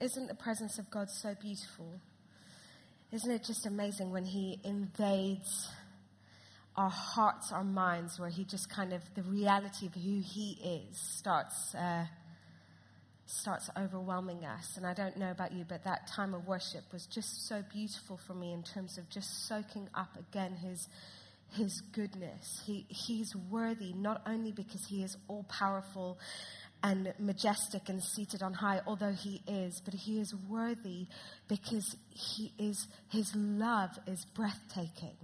Isn't the presence of God so beautiful? Isn't it just amazing when He invades our hearts, our minds, where He just kind of, the reality of who He is starts. Uh, starts overwhelming us. And I don't know about you, but that time of worship was just so beautiful for me in terms of just soaking up again his his goodness. He he's worthy not only because he is all powerful and majestic and seated on high, although he is, but he is worthy because he is his love is breathtaking,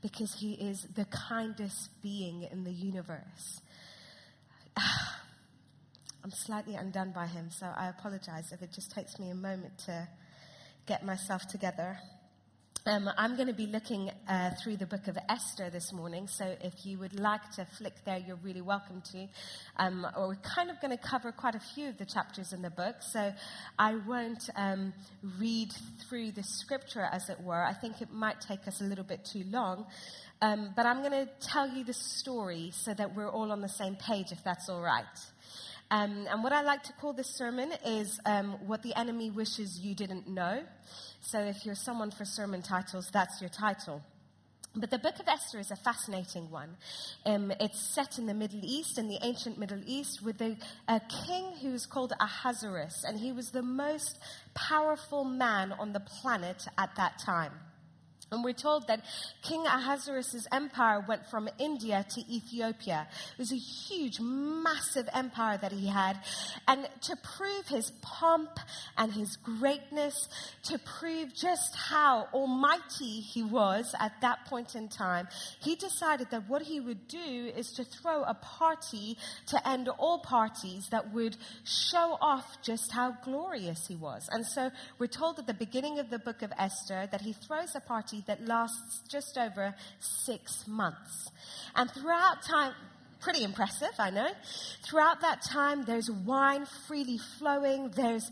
because he is the kindest being in the universe. I'm slightly undone by him, so I apologize if it just takes me a moment to get myself together. Um, I'm going to be looking uh, through the book of Esther this morning, so if you would like to flick there, you're really welcome to. Um, or we're kind of going to cover quite a few of the chapters in the book, so I won't um, read through the scripture, as it were. I think it might take us a little bit too long. Um, but I'm going to tell you the story so that we're all on the same page, if that's all right. Um, and what I like to call this sermon is um, What the Enemy Wishes You Didn't Know. So if you're someone for sermon titles, that's your title. But the book of Esther is a fascinating one. Um, it's set in the Middle East, in the ancient Middle East, with a, a king who's called Ahasuerus, and he was the most powerful man on the planet at that time. And we're told that King Ahasuerus' empire went from India to Ethiopia. It was a huge, massive empire that he had. And to prove his pomp and his greatness, to prove just how almighty he was at that point in time, he decided that what he would do is to throw a party to end all parties that would show off just how glorious he was. And so we're told at the beginning of the book of Esther that he throws a party that lasts just over six months. And throughout time, Pretty impressive, I know. Throughout that time, there's wine freely flowing, there's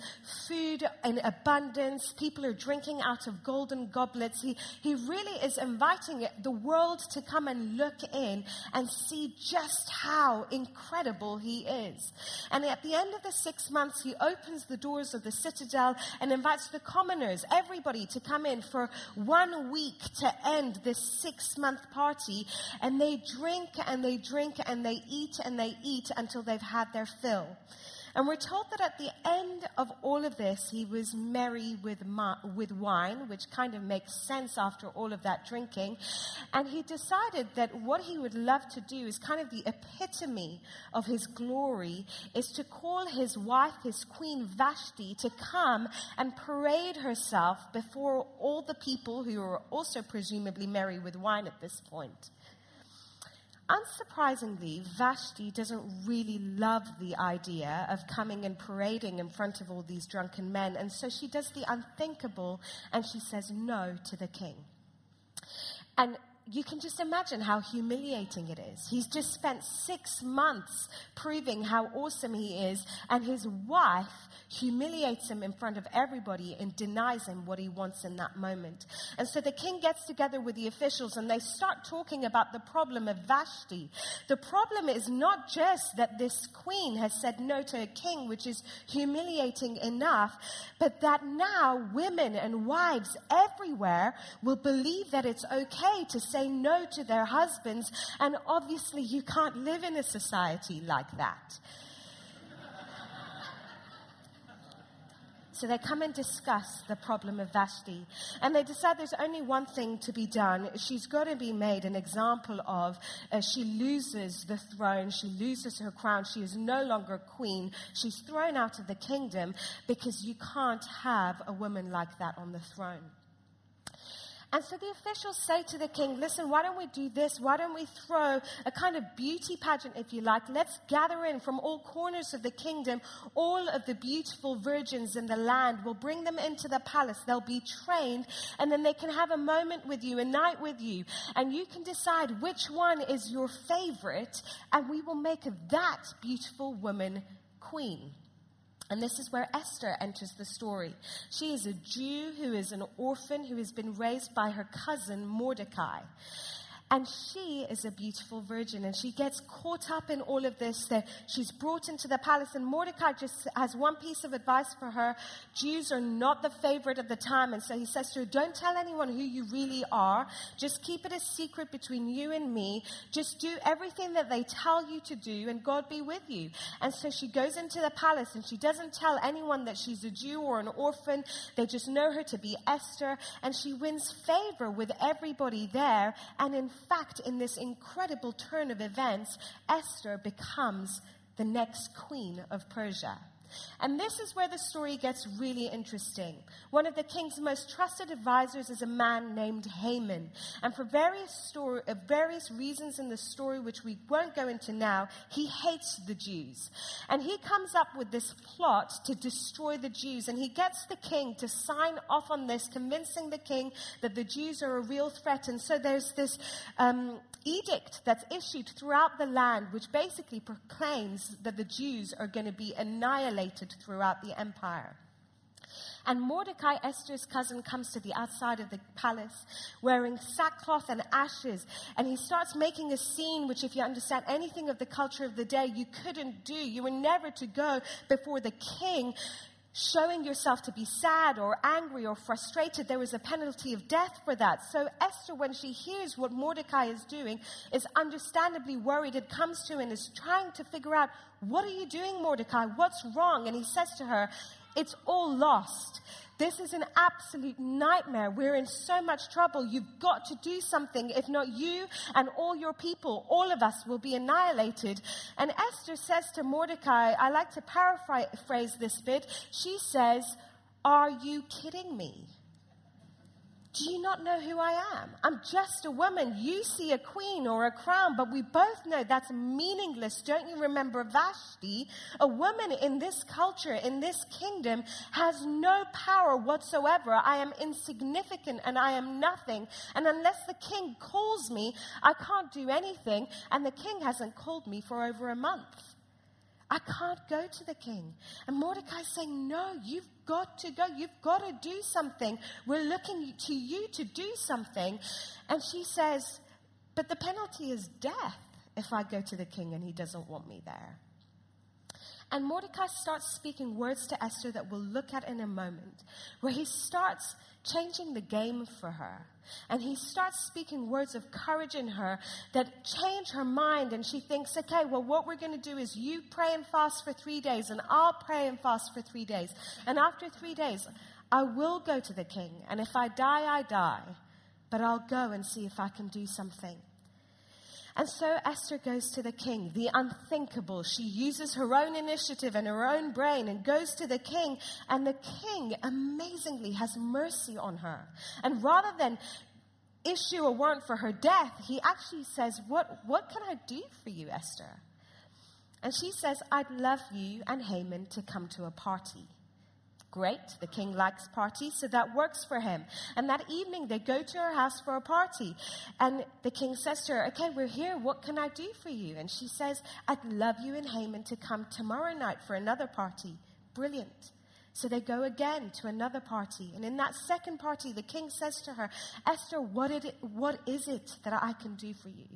food in abundance, people are drinking out of golden goblets. He, he really is inviting the world to come and look in and see just how incredible he is. And at the end of the six months, he opens the doors of the citadel and invites the commoners, everybody, to come in for one week to end this six month party. And they drink and they drink and and they eat and they eat until they've had their fill. And we're told that at the end of all of this, he was merry with, ma- with wine, which kind of makes sense after all of that drinking. And he decided that what he would love to do is kind of the epitome of his glory is to call his wife, his queen Vashti, to come and parade herself before all the people who are also presumably merry with wine at this point. Unsurprisingly, Vashti doesn't really love the idea of coming and parading in front of all these drunken men, and so she does the unthinkable and she says no to the king. And you can just imagine how humiliating it is. He's just spent six months proving how awesome he is, and his wife humiliates him in front of everybody and denies him what he wants in that moment. And so the king gets together with the officials and they start talking about the problem of Vashti. The problem is not just that this queen has said no to a king, which is humiliating enough, but that now women and wives everywhere will believe that it's okay to say no to their husbands. And obviously you can't live in a society like that. So they come and discuss the problem of Vashti. And they decide there's only one thing to be done. She's got to be made an example of. Uh, she loses the throne. She loses her crown. She is no longer queen. She's thrown out of the kingdom because you can't have a woman like that on the throne. And so the officials say to the king, listen, why don't we do this? Why don't we throw a kind of beauty pageant, if you like? Let's gather in from all corners of the kingdom all of the beautiful virgins in the land. We'll bring them into the palace. They'll be trained and then they can have a moment with you, a night with you. And you can decide which one is your favorite and we will make that beautiful woman queen. And this is where Esther enters the story. She is a Jew who is an orphan who has been raised by her cousin Mordecai. And she is a beautiful virgin, and she gets caught up in all of this. That she's brought into the palace, and Mordecai just has one piece of advice for her Jews are not the favorite of the time. And so he says to her, Don't tell anyone who you really are. Just keep it a secret between you and me. Just do everything that they tell you to do, and God be with you. And so she goes into the palace, and she doesn't tell anyone that she's a Jew or an orphan. They just know her to be Esther, and she wins favor with everybody there. And in fact, in this incredible turn of events, Esther becomes the next queen of Persia. And this is where the story gets really interesting. One of the king's most trusted advisors is a man named Haman. And for various, story, uh, various reasons in the story, which we won't go into now, he hates the Jews. And he comes up with this plot to destroy the Jews. And he gets the king to sign off on this, convincing the king that the Jews are a real threat. And so there's this um, edict that's issued throughout the land, which basically proclaims that the Jews are going to be annihilated throughout the empire. And Mordecai, Esther's cousin, comes to the outside of the palace wearing sackcloth and ashes. And he starts making a scene, which, if you understand anything of the culture of the day, you couldn't do. You were never to go before the king showing yourself to be sad or angry or frustrated, there was a penalty of death for that. So Esther, when she hears what Mordecai is doing, is understandably worried and comes to and is trying to figure out, what are you doing, Mordecai? What's wrong? And he says to her, it's all lost. This is an absolute nightmare. We're in so much trouble. You've got to do something. If not, you and all your people, all of us will be annihilated. And Esther says to Mordecai, I like to paraphrase this bit. She says, Are you kidding me? Do you not know who I am? I'm just a woman. You see a queen or a crown, but we both know that's meaningless. Don't you remember Vashti? A woman in this culture, in this kingdom, has no power whatsoever. I am insignificant and I am nothing. And unless the king calls me, I can't do anything. And the king hasn't called me for over a month. I can't go to the king. And Mordecai's saying, No, you've got to go. You've got to do something. We're looking to you to do something. And she says, But the penalty is death if I go to the king and he doesn't want me there. And Mordecai starts speaking words to Esther that we'll look at in a moment, where he starts changing the game for her. And he starts speaking words of courage in her that change her mind. And she thinks, okay, well, what we're going to do is you pray and fast for three days, and I'll pray and fast for three days. And after three days, I will go to the king. And if I die, I die. But I'll go and see if I can do something. And so Esther goes to the king, the unthinkable. She uses her own initiative and her own brain and goes to the king. And the king amazingly has mercy on her. And rather than issue a warrant for her death, he actually says, What, what can I do for you, Esther? And she says, I'd love you and Haman to come to a party. Great. The king likes parties, so that works for him. And that evening, they go to her house for a party. And the king says to her, Okay, we're here. What can I do for you? And she says, I'd love you and Haman to come tomorrow night for another party. Brilliant. So they go again to another party. And in that second party, the king says to her, Esther, what, it, what is it that I can do for you?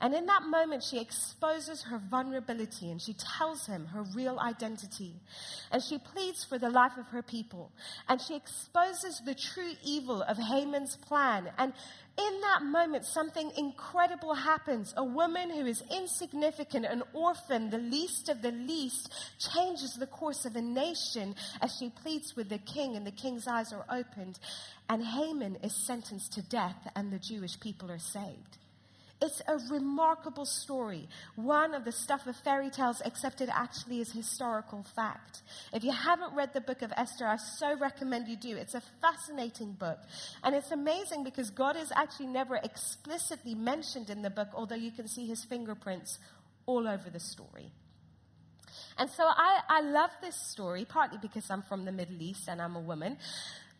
And in that moment, she exposes her vulnerability and she tells him her real identity. And she pleads for the life of her people. And she exposes the true evil of Haman's plan. And in that moment, something incredible happens. A woman who is insignificant, an orphan, the least of the least, changes the course of a nation as she pleads with the king, and the king's eyes are opened. And Haman is sentenced to death, and the Jewish people are saved. It's a remarkable story, one of the stuff of fairy tales, except it actually is historical fact. If you haven't read the book of Esther, I so recommend you do. It's a fascinating book. And it's amazing because God is actually never explicitly mentioned in the book, although you can see his fingerprints all over the story. And so I, I love this story, partly because I'm from the Middle East and I'm a woman.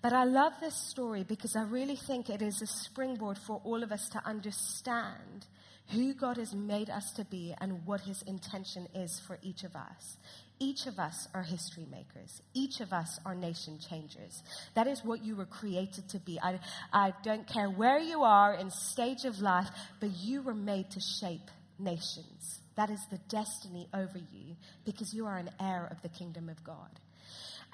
But I love this story because I really think it is a springboard for all of us to understand who God has made us to be and what his intention is for each of us. Each of us are history makers. Each of us are nation changers. That is what you were created to be. I, I don't care where you are in stage of life, but you were made to shape nations. That is the destiny over you because you are an heir of the kingdom of God.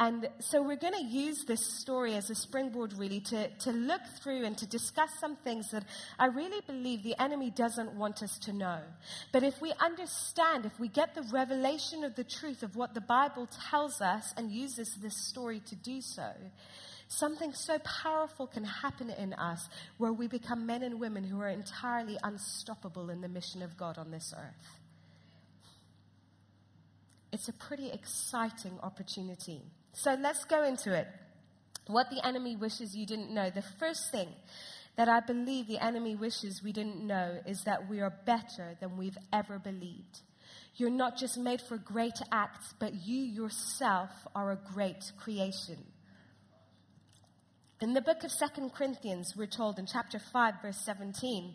And so we're going to use this story as a springboard, really, to, to look through and to discuss some things that I really believe the enemy doesn't want us to know. But if we understand, if we get the revelation of the truth of what the Bible tells us and uses this story to do so, something so powerful can happen in us where we become men and women who are entirely unstoppable in the mission of God on this earth. It's a pretty exciting opportunity. So let's go into it. What the enemy wishes you didn't know. The first thing that I believe the enemy wishes we didn't know is that we are better than we've ever believed. You're not just made for great acts, but you yourself are a great creation. In the book of Second Corinthians, we're told in chapter 5, verse 17,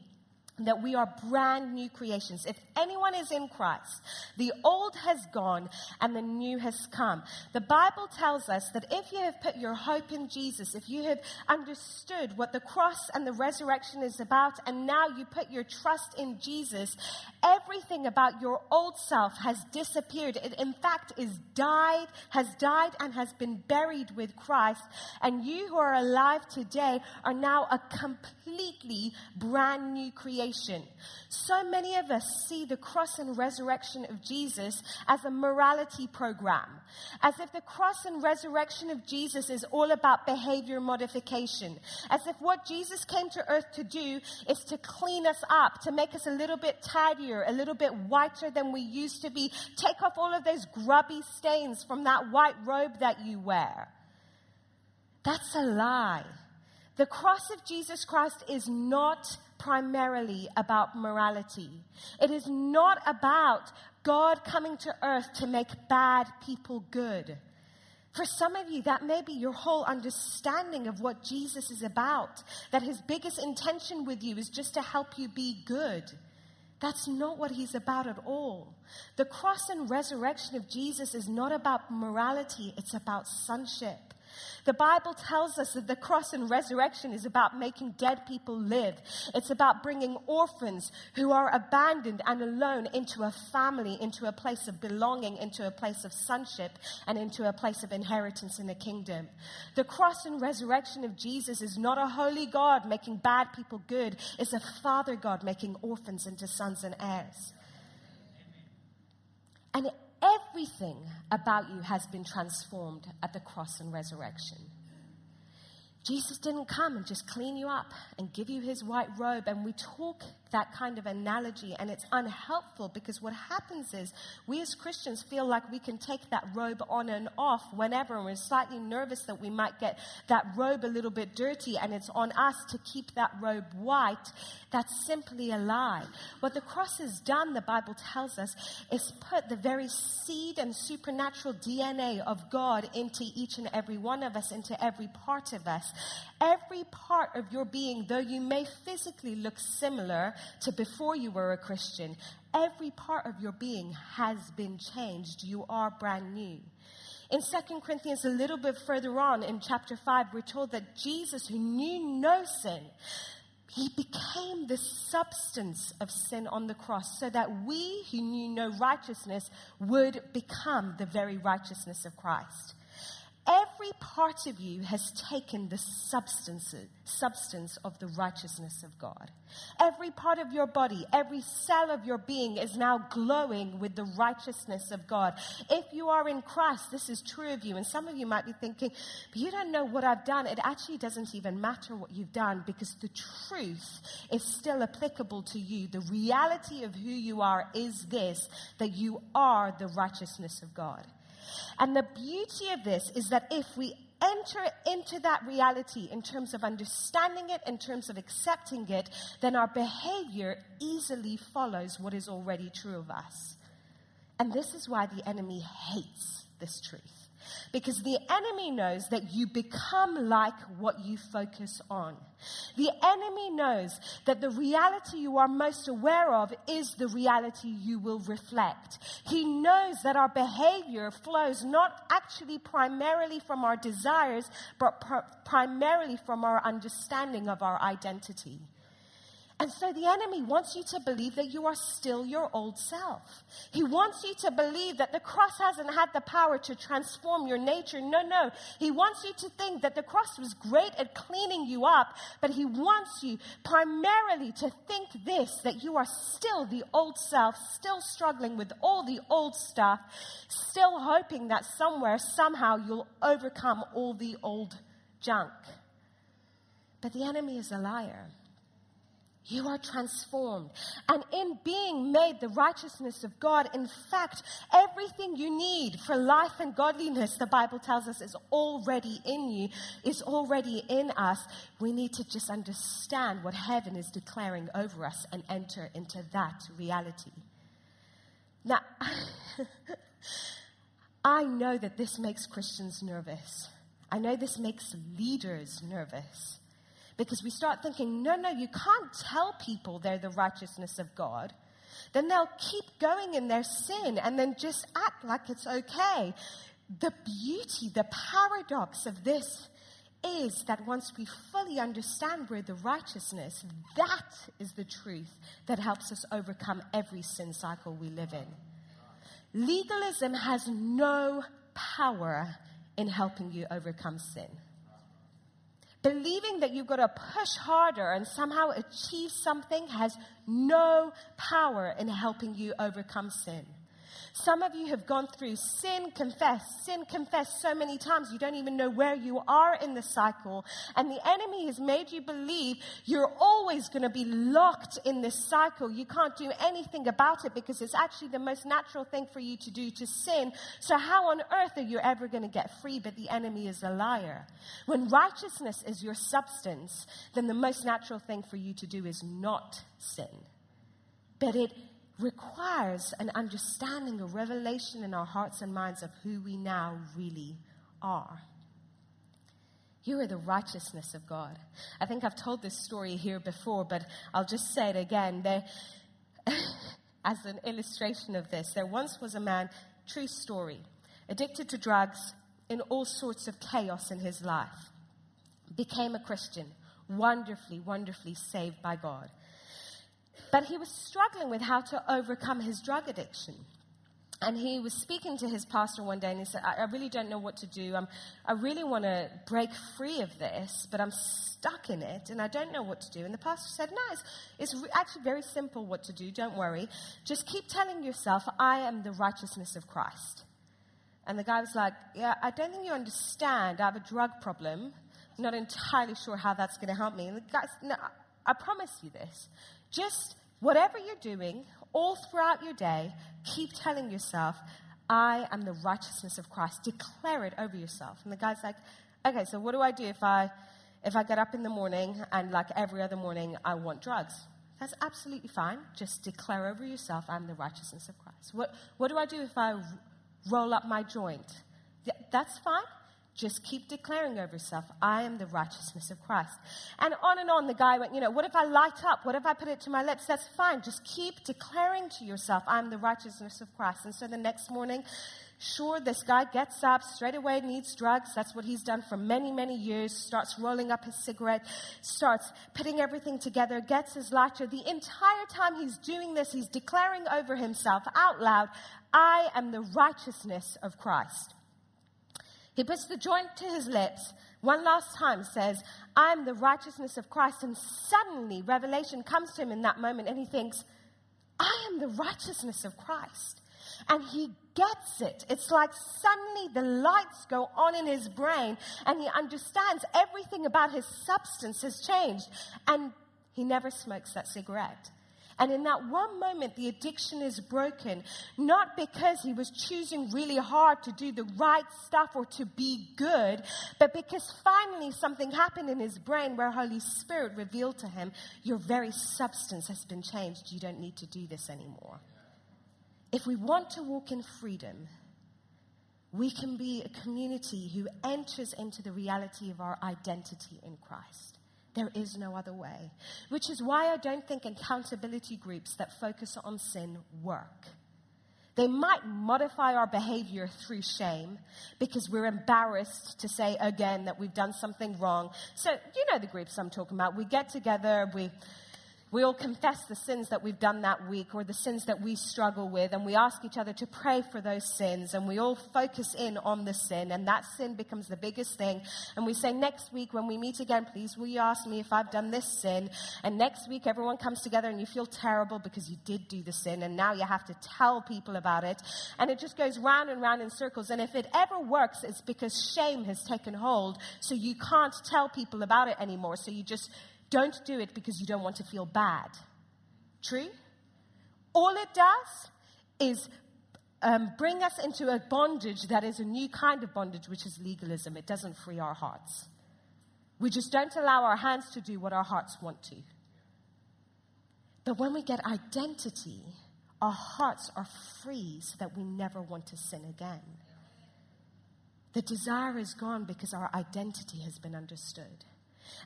that we are brand new creations. If anyone is in Christ, the old has gone and the new has come. The Bible tells us that if you have put your hope in Jesus, if you have understood what the cross and the resurrection is about, and now you put your trust in Jesus, everything about your old self has disappeared. It, in fact, is died, has died, and has been buried with Christ. And you who are alive today are now a completely brand new creation So many of us see the cross and resurrection of Jesus as a morality program, as if the cross and resurrection of Jesus is all about behavior modification, as if what Jesus came to earth to do is to clean us up, to make us a little bit tidier, a little bit whiter than we used to be, take off all of those grubby stains from that white robe that you wear. That's a lie. The cross of Jesus Christ is not primarily about morality. It is not about God coming to earth to make bad people good. For some of you, that may be your whole understanding of what Jesus is about, that his biggest intention with you is just to help you be good. That's not what he's about at all. The cross and resurrection of Jesus is not about morality, it's about sonship. The Bible tells us that the cross and resurrection is about making dead people live. It's about bringing orphans who are abandoned and alone into a family, into a place of belonging, into a place of sonship, and into a place of inheritance in the kingdom. The cross and resurrection of Jesus is not a holy God making bad people good, it's a Father God making orphans into sons and heirs. And Everything about you has been transformed at the cross and resurrection. Jesus didn't come and just clean you up and give you his white robe. And we talk that kind of analogy, and it's unhelpful because what happens is we as Christians feel like we can take that robe on and off whenever, and we're slightly nervous that we might get that robe a little bit dirty, and it's on us to keep that robe white. That's simply a lie. What the cross has done, the Bible tells us, is put the very seed and supernatural DNA of God into each and every one of us, into every part of us. Every part of your being, though you may physically look similar to before you were a Christian, every part of your being has been changed. You are brand new. In 2 Corinthians, a little bit further on in chapter 5, we're told that Jesus, who knew no sin, he became the substance of sin on the cross so that we who knew no righteousness would become the very righteousness of Christ. Every part of you has taken the substance, substance of the righteousness of God. Every part of your body, every cell of your being is now glowing with the righteousness of God. If you are in Christ, this is true of you. And some of you might be thinking, but you don't know what I've done. It actually doesn't even matter what you've done because the truth is still applicable to you. The reality of who you are is this that you are the righteousness of God. And the beauty of this is that if we enter into that reality in terms of understanding it, in terms of accepting it, then our behavior easily follows what is already true of us. And this is why the enemy hates this truth. Because the enemy knows that you become like what you focus on. The enemy knows that the reality you are most aware of is the reality you will reflect. He knows that our behavior flows not actually primarily from our desires, but pr- primarily from our understanding of our identity. And so the enemy wants you to believe that you are still your old self. He wants you to believe that the cross hasn't had the power to transform your nature. No, no. He wants you to think that the cross was great at cleaning you up, but he wants you primarily to think this that you are still the old self, still struggling with all the old stuff, still hoping that somewhere, somehow, you'll overcome all the old junk. But the enemy is a liar. You are transformed. And in being made the righteousness of God, in fact, everything you need for life and godliness, the Bible tells us, is already in you, is already in us. We need to just understand what heaven is declaring over us and enter into that reality. Now, I know that this makes Christians nervous. I know this makes leaders nervous. Because we start thinking, no, no, you can't tell people they're the righteousness of God. Then they'll keep going in their sin and then just act like it's okay. The beauty, the paradox of this is that once we fully understand we're the righteousness, that is the truth that helps us overcome every sin cycle we live in. Legalism has no power in helping you overcome sin believing that you've got to push harder and somehow achieve something has no power in helping you overcome sin. Some of you have gone through sin, confess, sin, confess so many times you don't even know where you are in the cycle. And the enemy has made you believe you're always going to be locked in this cycle. You can't do anything about it because it's actually the most natural thing for you to do to sin. So, how on earth are you ever going to get free? But the enemy is a liar. When righteousness is your substance, then the most natural thing for you to do is not sin. But it requires an understanding, a revelation in our hearts and minds of who we now really are. You are the righteousness of God. I think I've told this story here before, but I'll just say it again. There, as an illustration of this, there once was a man, true story, addicted to drugs, in all sorts of chaos in his life, became a Christian, wonderfully, wonderfully saved by God. But he was struggling with how to overcome his drug addiction. And he was speaking to his pastor one day and he said, I, I really don't know what to do. I'm, I really want to break free of this, but I'm stuck in it and I don't know what to do. And the pastor said, No, it's, it's re- actually very simple what to do. Don't worry. Just keep telling yourself, I am the righteousness of Christ. And the guy was like, Yeah, I don't think you understand. I have a drug problem. I'm not entirely sure how that's going to help me. And the guy said, No, I promise you this. Just whatever you're doing, all throughout your day, keep telling yourself, I am the righteousness of Christ. Declare it over yourself. And the guy's like, okay, so what do I do if I if I get up in the morning and like every other morning I want drugs? That's absolutely fine. Just declare over yourself, I'm the righteousness of Christ. What what do I do if I roll up my joint? That's fine. Just keep declaring over yourself, I am the righteousness of Christ. And on and on, the guy went, you know, what if I light up? What if I put it to my lips? That's fine. Just keep declaring to yourself, I'm the righteousness of Christ. And so the next morning, sure, this guy gets up, straight away needs drugs. That's what he's done for many, many years. Starts rolling up his cigarette, starts putting everything together, gets his lighter. The entire time he's doing this, he's declaring over himself out loud, I am the righteousness of Christ. He puts the joint to his lips, one last time says, I'm the righteousness of Christ. And suddenly, revelation comes to him in that moment, and he thinks, I am the righteousness of Christ. And he gets it. It's like suddenly the lights go on in his brain, and he understands everything about his substance has changed. And he never smokes that cigarette. And in that one moment, the addiction is broken, not because he was choosing really hard to do the right stuff or to be good, but because finally something happened in his brain where Holy Spirit revealed to him, your very substance has been changed. You don't need to do this anymore. If we want to walk in freedom, we can be a community who enters into the reality of our identity in Christ. There is no other way. Which is why I don't think accountability groups that focus on sin work. They might modify our behavior through shame because we're embarrassed to say again that we've done something wrong. So, you know the groups I'm talking about. We get together, we we all confess the sins that we've done that week or the sins that we struggle with, and we ask each other to pray for those sins, and we all focus in on the sin, and that sin becomes the biggest thing. And we say, Next week, when we meet again, please will you ask me if I've done this sin? And next week, everyone comes together, and you feel terrible because you did do the sin, and now you have to tell people about it. And it just goes round and round in circles. And if it ever works, it's because shame has taken hold, so you can't tell people about it anymore. So you just don't do it because you don't want to feel bad. True? All it does is um, bring us into a bondage that is a new kind of bondage, which is legalism. It doesn't free our hearts. We just don't allow our hands to do what our hearts want to. But when we get identity, our hearts are free so that we never want to sin again. The desire is gone because our identity has been understood.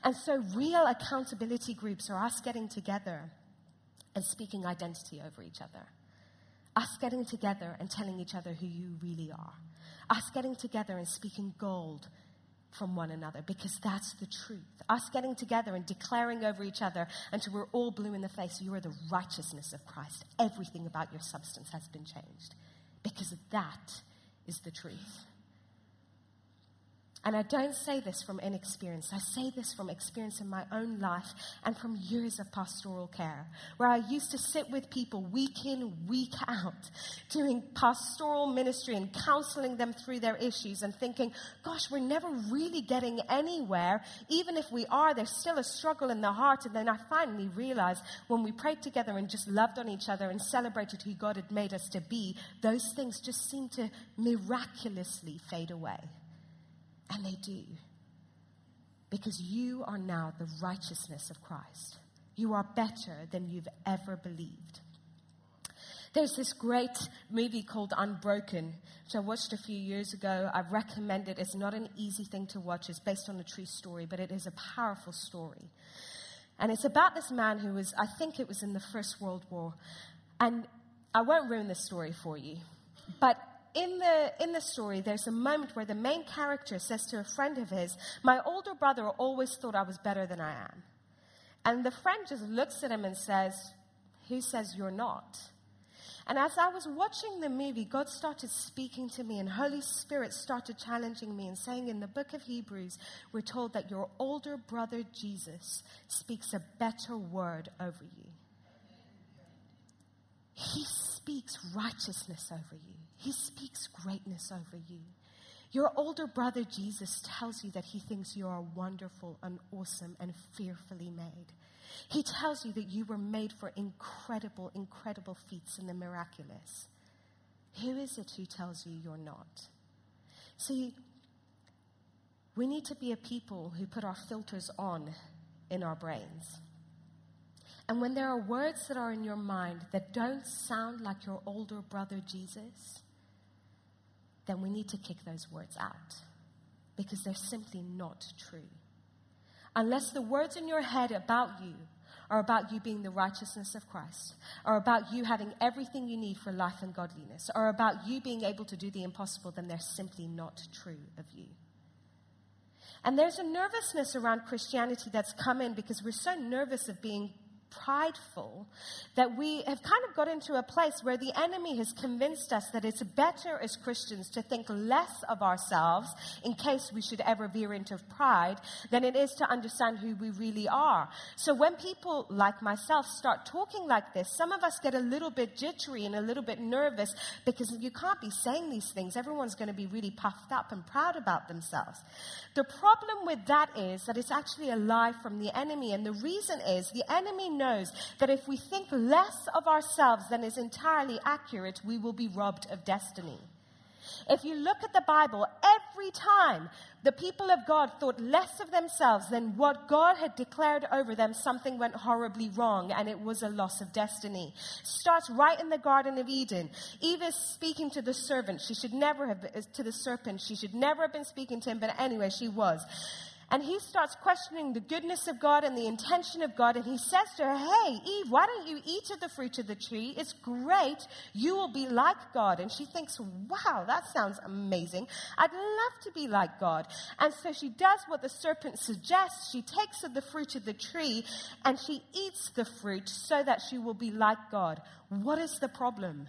And so, real accountability groups are us getting together and speaking identity over each other. Us getting together and telling each other who you really are. Us getting together and speaking gold from one another because that's the truth. Us getting together and declaring over each other until we're all blue in the face, you are the righteousness of Christ. Everything about your substance has been changed because that is the truth. And I don't say this from inexperience. I say this from experience in my own life and from years of pastoral care, where I used to sit with people week in, week out, doing pastoral ministry and counseling them through their issues and thinking, gosh, we're never really getting anywhere. Even if we are, there's still a struggle in the heart. And then I finally realized when we prayed together and just loved on each other and celebrated who God had made us to be, those things just seemed to miraculously fade away. And they do. Because you are now the righteousness of Christ. You are better than you've ever believed. There's this great movie called Unbroken, which I watched a few years ago. I recommend it. It's not an easy thing to watch. It's based on a true story, but it is a powerful story. And it's about this man who was, I think it was in the First World War. And I won't ruin the story for you, but in the, in the story, there's a moment where the main character says to a friend of his, My older brother always thought I was better than I am. And the friend just looks at him and says, Who says you're not? And as I was watching the movie, God started speaking to me, and Holy Spirit started challenging me and saying, In the book of Hebrews, we're told that your older brother Jesus speaks a better word over you. He speaks righteousness over you. He speaks greatness over you. Your older brother Jesus tells you that he thinks you are wonderful and awesome and fearfully made. He tells you that you were made for incredible, incredible feats in the miraculous. Who is it who tells you you're not? See, we need to be a people who put our filters on in our brains. And when there are words that are in your mind that don't sound like your older brother Jesus, then we need to kick those words out because they're simply not true. Unless the words in your head about you are about you being the righteousness of Christ, are about you having everything you need for life and godliness, are about you being able to do the impossible, then they're simply not true of you. And there's a nervousness around Christianity that's come in because we're so nervous of being prideful that we have kind of got into a place where the enemy has convinced us that it's better as Christians to think less of ourselves in case we should ever veer into pride than it is to understand who we really are. So when people like myself start talking like this, some of us get a little bit jittery and a little bit nervous because you can't be saying these things. Everyone's going to be really puffed up and proud about themselves. The problem with that is that it's actually a lie from the enemy. And the reason is the enemy knows that if we think less of ourselves than is entirely accurate, we will be robbed of destiny. If you look at the Bible, every time the people of God thought less of themselves than what God had declared over them, something went horribly wrong and it was a loss of destiny. Starts right in the Garden of Eden. Eve is speaking to the servant. She should never have, to the serpent. She should never have been speaking to him, but anyway, she was. And he starts questioning the goodness of God and the intention of God. And he says to her, Hey, Eve, why don't you eat of the fruit of the tree? It's great. You will be like God. And she thinks, Wow, that sounds amazing. I'd love to be like God. And so she does what the serpent suggests. She takes of the fruit of the tree and she eats the fruit so that she will be like God. What is the problem?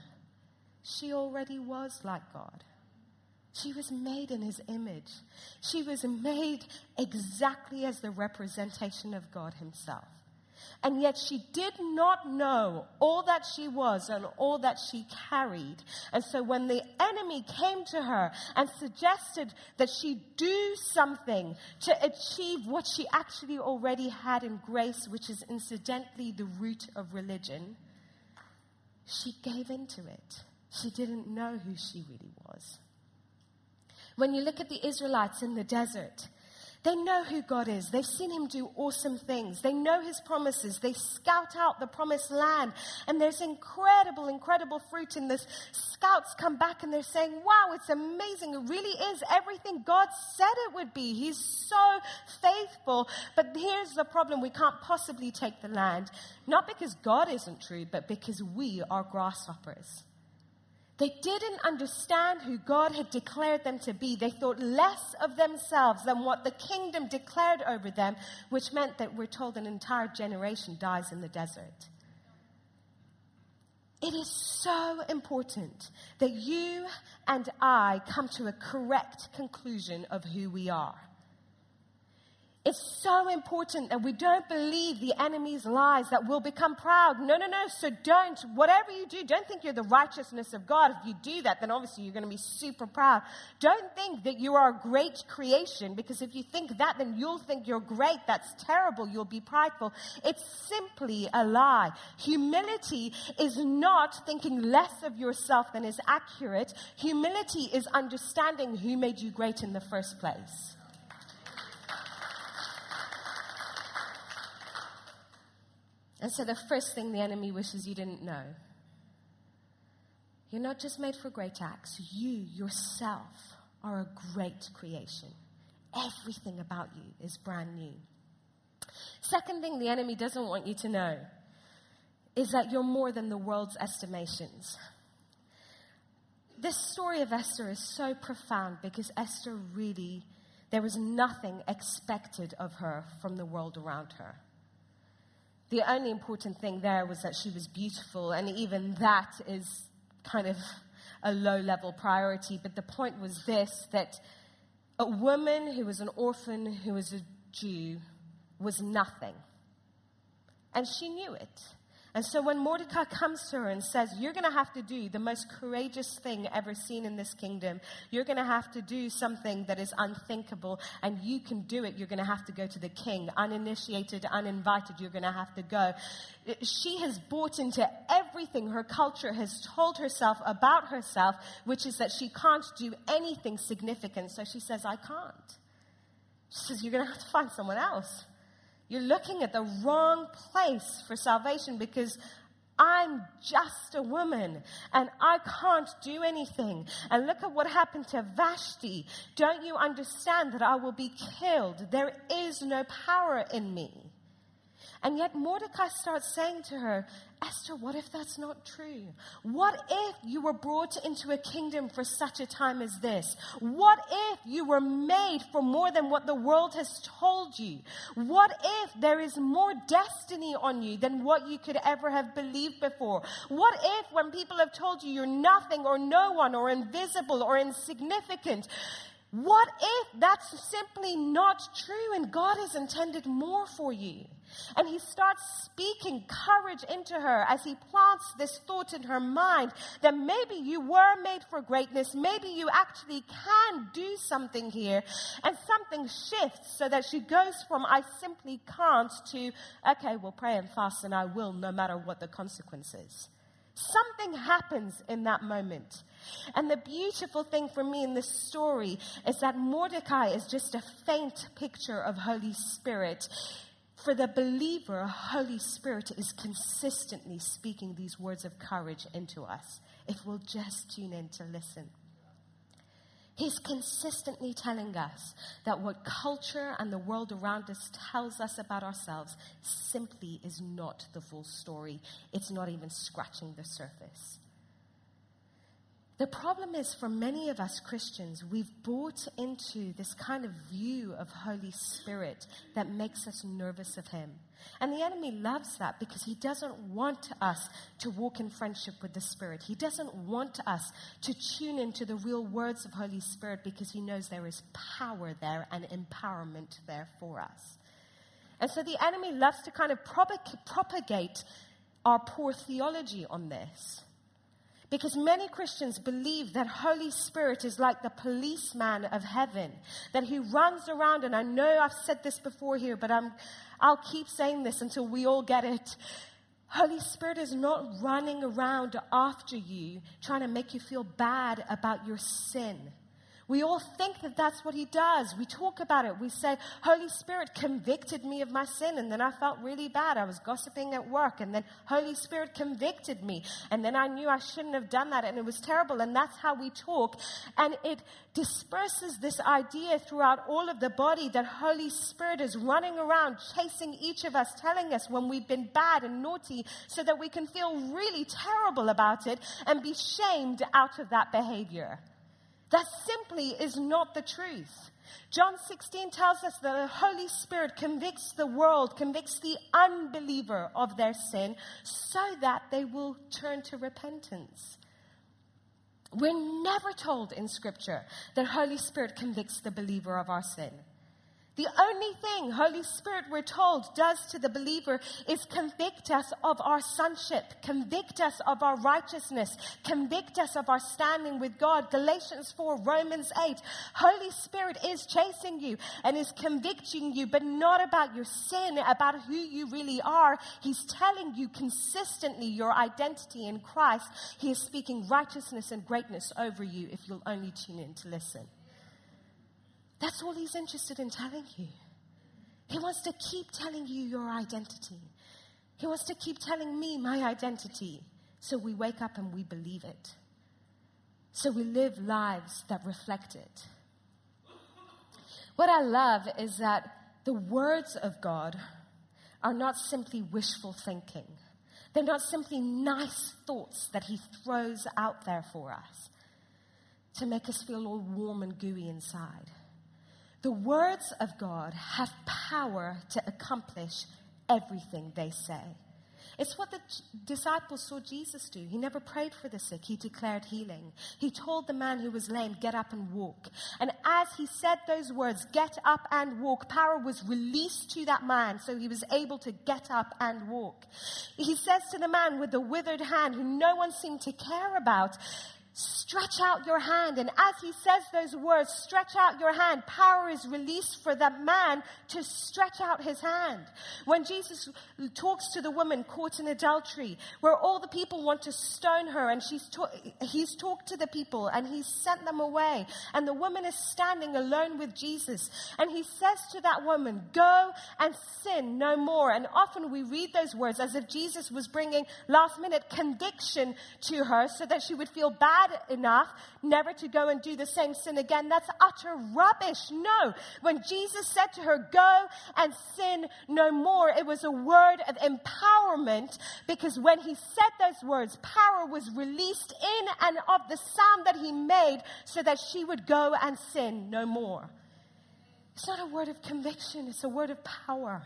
She already was like God. She was made in his image. She was made exactly as the representation of God himself. And yet she did not know all that she was and all that she carried. And so when the enemy came to her and suggested that she do something to achieve what she actually already had in grace, which is incidentally the root of religion, she gave into it. She didn't know who she really was. When you look at the Israelites in the desert, they know who God is. They've seen him do awesome things. They know his promises. They scout out the promised land. And there's incredible, incredible fruit. And the scouts come back and they're saying, wow, it's amazing. It really is everything God said it would be. He's so faithful. But here's the problem we can't possibly take the land. Not because God isn't true, but because we are grasshoppers. They didn't understand who God had declared them to be. They thought less of themselves than what the kingdom declared over them, which meant that we're told an entire generation dies in the desert. It is so important that you and I come to a correct conclusion of who we are. It's so important that we don't believe the enemy's lies that we'll become proud. No, no, no. So don't. Whatever you do, don't think you're the righteousness of God. If you do that, then obviously you're going to be super proud. Don't think that you are a great creation because if you think that, then you'll think you're great. That's terrible. You'll be prideful. It's simply a lie. Humility is not thinking less of yourself than is accurate. Humility is understanding who made you great in the first place. And so the first thing the enemy wishes you didn't know you're not just made for great acts, you yourself are a great creation. Everything about you is brand new. Second thing the enemy doesn't want you to know is that you're more than the world's estimations. This story of Esther is so profound because Esther really, there was nothing expected of her from the world around her. The only important thing there was that she was beautiful, and even that is kind of a low level priority. But the point was this that a woman who was an orphan, who was a Jew, was nothing. And she knew it. And so when Mordecai comes to her and says, You're going to have to do the most courageous thing ever seen in this kingdom, you're going to have to do something that is unthinkable, and you can do it. You're going to have to go to the king. Uninitiated, uninvited, you're going to have to go. She has bought into everything her culture has told herself about herself, which is that she can't do anything significant. So she says, I can't. She says, You're going to have to find someone else. You're looking at the wrong place for salvation because I'm just a woman and I can't do anything. And look at what happened to Vashti. Don't you understand that I will be killed? There is no power in me. And yet Mordecai starts saying to her, Esther, what if that's not true? What if you were brought into a kingdom for such a time as this? What if you were made for more than what the world has told you? What if there is more destiny on you than what you could ever have believed before? What if when people have told you you're nothing or no one or invisible or insignificant, what if that's simply not true and God has intended more for you? And he starts speaking courage into her as he plants this thought in her mind that maybe you were made for greatness. Maybe you actually can do something here. And something shifts so that she goes from I simply can't to, okay, we'll pray and fast and I will no matter what the consequences. Something happens in that moment. And the beautiful thing for me in this story is that Mordecai is just a faint picture of Holy Spirit. For the believer, Holy Spirit is consistently speaking these words of courage into us if we'll just tune in to listen. He's consistently telling us that what culture and the world around us tells us about ourselves simply is not the full story. It's not even scratching the surface. The problem is for many of us Christians, we've bought into this kind of view of Holy Spirit that makes us nervous of Him. And the enemy loves that because he doesn't want us to walk in friendship with the Spirit. He doesn't want us to tune into the real words of Holy Spirit because he knows there is power there and empowerment there for us. And so the enemy loves to kind of propagate our poor theology on this. Because many Christians believe that Holy Spirit is like the policeman of heaven, that he runs around, and I know I've said this before here, but I'm, I'll keep saying this until we all get it. Holy Spirit is not running around after you, trying to make you feel bad about your sin. We all think that that's what he does. We talk about it. We say, Holy Spirit convicted me of my sin, and then I felt really bad. I was gossiping at work, and then Holy Spirit convicted me, and then I knew I shouldn't have done that, and it was terrible. And that's how we talk. And it disperses this idea throughout all of the body that Holy Spirit is running around chasing each of us, telling us when we've been bad and naughty, so that we can feel really terrible about it and be shamed out of that behavior. That simply is not the truth. John 16 tells us that the Holy Spirit convicts the world, convicts the unbeliever of their sin, so that they will turn to repentance. We're never told in Scripture that Holy Spirit convicts the believer of our sin. The only thing Holy Spirit, we're told, does to the believer is convict us of our sonship, convict us of our righteousness, convict us of our standing with God. Galatians 4, Romans 8. Holy Spirit is chasing you and is convicting you, but not about your sin, about who you really are. He's telling you consistently your identity in Christ. He is speaking righteousness and greatness over you if you'll only tune in to listen. That's all he's interested in telling you. He wants to keep telling you your identity. He wants to keep telling me my identity. So we wake up and we believe it. So we live lives that reflect it. What I love is that the words of God are not simply wishful thinking. They're not simply nice thoughts that He throws out there for us to make us feel all warm and gooey inside. The words of God have power to accomplish everything they say. It's what the disciples saw Jesus do. He never prayed for the sick, he declared healing. He told the man who was lame, Get up and walk. And as he said those words, Get up and walk, power was released to that man so he was able to get up and walk. He says to the man with the withered hand, who no one seemed to care about, Stretch out your hand. And as he says those words, stretch out your hand, power is released for that man to stretch out his hand. When Jesus talks to the woman caught in adultery, where all the people want to stone her, and she's ta- he's talked to the people and he's sent them away. And the woman is standing alone with Jesus. And he says to that woman, Go and sin no more. And often we read those words as if Jesus was bringing last minute conviction to her so that she would feel bad bad enough never to go and do the same sin again. That's utter rubbish. No. When Jesus said to her, Go and sin no more, it was a word of empowerment because when he said those words, power was released in and of the sound that he made so that she would go and sin no more. It's not a word of conviction, it's a word of power.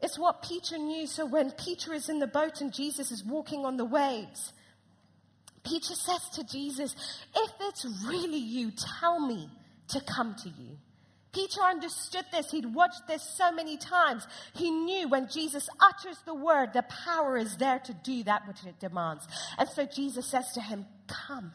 It's what Peter knew. So when Peter is in the boat and Jesus is walking on the waves, Peter says to Jesus, If it's really you, tell me to come to you. Peter understood this. He'd watched this so many times. He knew when Jesus utters the word, the power is there to do that which it demands. And so Jesus says to him, Come.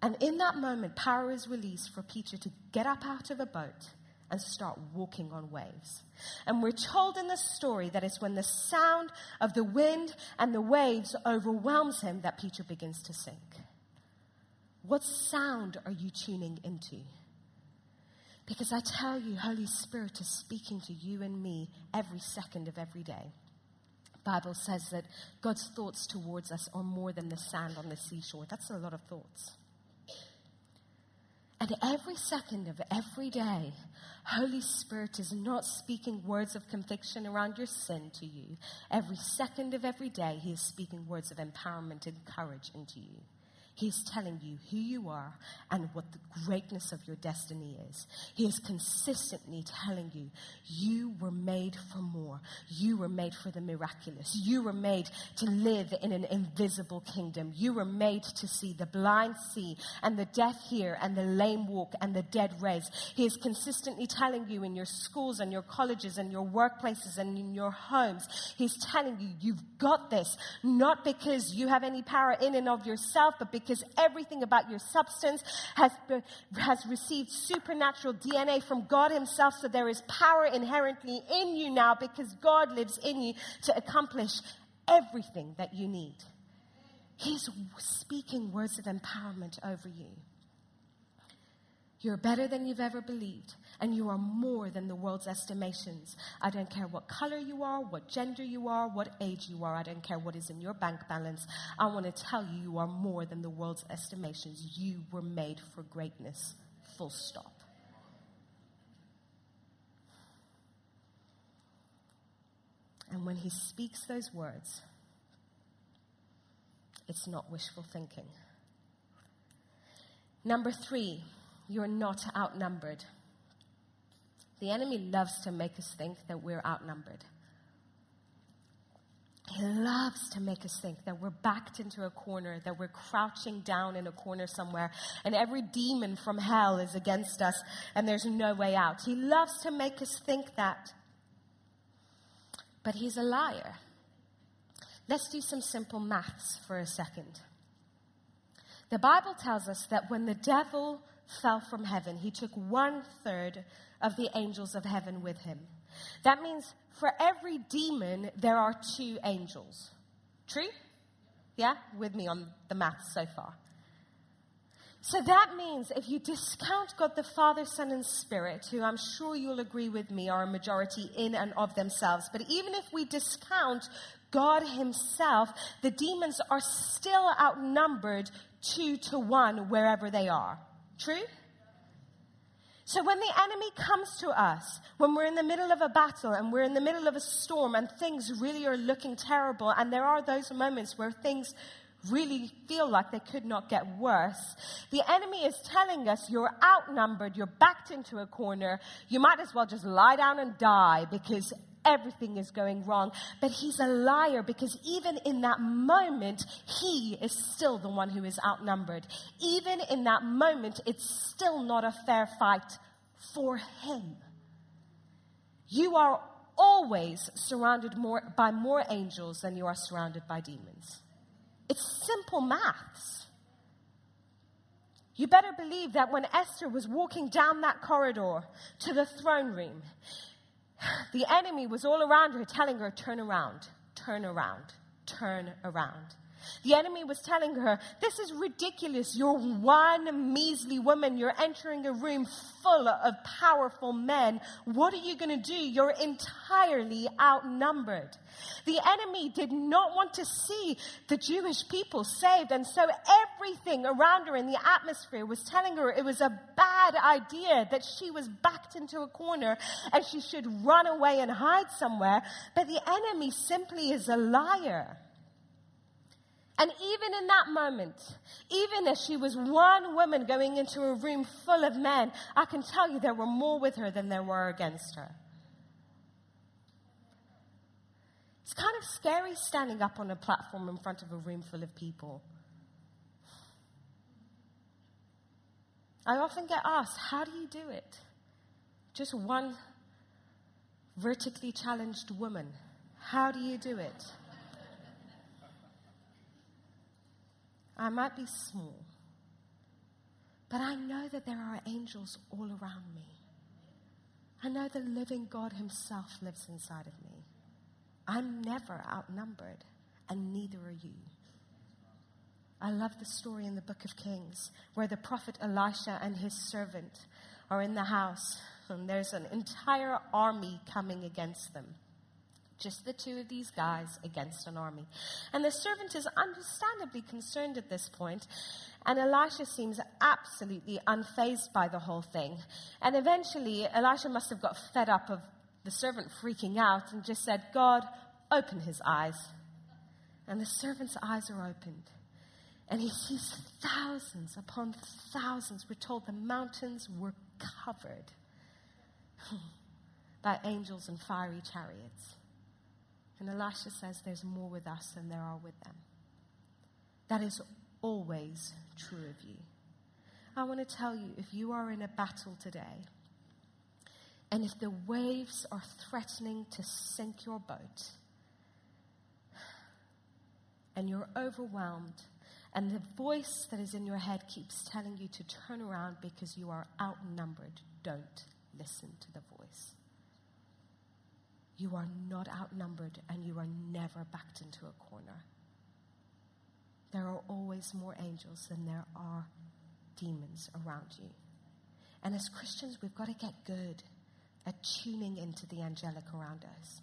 And in that moment, power is released for Peter to get up out of a boat and start walking on waves. And we're told in the story that it's when the sound of the wind and the waves overwhelms him that Peter begins to sink. What sound are you tuning into? Because I tell you, Holy Spirit is speaking to you and me every second of every day. Bible says that God's thoughts towards us are more than the sand on the seashore. That's a lot of thoughts. And every second of every day, Holy Spirit is not speaking words of conviction around your sin to you. Every second of every day, He is speaking words of empowerment and courage into you. He's telling you who you are and what the greatness of your destiny is. He is consistently telling you, you were made for more. You were made for the miraculous. You were made to live in an invisible kingdom. You were made to see the blind see and the deaf hear and the lame walk and the dead raise. He is consistently telling you in your schools and your colleges and your workplaces and in your homes, He's telling you, you've got this, not because you have any power in and of yourself, but because because everything about your substance has, has received supernatural DNA from God Himself. So there is power inherently in you now because God lives in you to accomplish everything that you need. He's speaking words of empowerment over you. You're better than you've ever believed, and you are more than the world's estimations. I don't care what color you are, what gender you are, what age you are. I don't care what is in your bank balance. I want to tell you, you are more than the world's estimations. You were made for greatness. Full stop. And when he speaks those words, it's not wishful thinking. Number three, you're not outnumbered. The enemy loves to make us think that we're outnumbered. He loves to make us think that we're backed into a corner, that we're crouching down in a corner somewhere, and every demon from hell is against us, and there's no way out. He loves to make us think that. But he's a liar. Let's do some simple maths for a second. The Bible tells us that when the devil fell from heaven, he took one third of the angels of heaven with him. That means for every demon, there are two angels. True? Yeah? With me on the math so far. So that means if you discount God the Father, Son, and Spirit, who I'm sure you'll agree with me are a majority in and of themselves, but even if we discount God Himself, the demons are still outnumbered two to one wherever they are. True? So when the enemy comes to us, when we're in the middle of a battle and we're in the middle of a storm and things really are looking terrible, and there are those moments where things really feel like they could not get worse, the enemy is telling us you're outnumbered, you're backed into a corner, you might as well just lie down and die because everything is going wrong. But he's a liar because even in that moment, he is still the one who is outnumbered. Even in that moment, it's still not a fair fight for him. You are always surrounded more, by more angels than you are surrounded by demons. It's simple maths. You better believe that when Esther was walking down that corridor to the throne room, the enemy was all around her telling her, turn around, turn around, turn around. The enemy was telling her, This is ridiculous. You're one measly woman. You're entering a room full of powerful men. What are you going to do? You're entirely outnumbered. The enemy did not want to see the Jewish people saved. And so everything around her in the atmosphere was telling her it was a bad idea that she was backed into a corner and she should run away and hide somewhere. But the enemy simply is a liar. And even in that moment, even as she was one woman going into a room full of men, I can tell you there were more with her than there were against her. It's kind of scary standing up on a platform in front of a room full of people. I often get asked, how do you do it? Just one vertically challenged woman. How do you do it? I might be small, but I know that there are angels all around me. I know the living God Himself lives inside of me. I'm never outnumbered, and neither are you. I love the story in the book of Kings where the prophet Elisha and his servant are in the house, and there's an entire army coming against them. Just the two of these guys against an army. And the servant is understandably concerned at this point, and Elisha seems absolutely unfazed by the whole thing. And eventually, Elisha must have got fed up of the servant freaking out and just said, God, open his eyes. And the servant's eyes are opened. And he sees thousands upon thousands. We're told the mountains were covered by angels and fiery chariots. And Elisha says there's more with us than there are with them. That is always true of you. I want to tell you if you are in a battle today, and if the waves are threatening to sink your boat, and you're overwhelmed, and the voice that is in your head keeps telling you to turn around because you are outnumbered, don't listen to the voice. You are not outnumbered and you are never backed into a corner. There are always more angels than there are demons around you. And as Christians, we've got to get good at tuning into the angelic around us.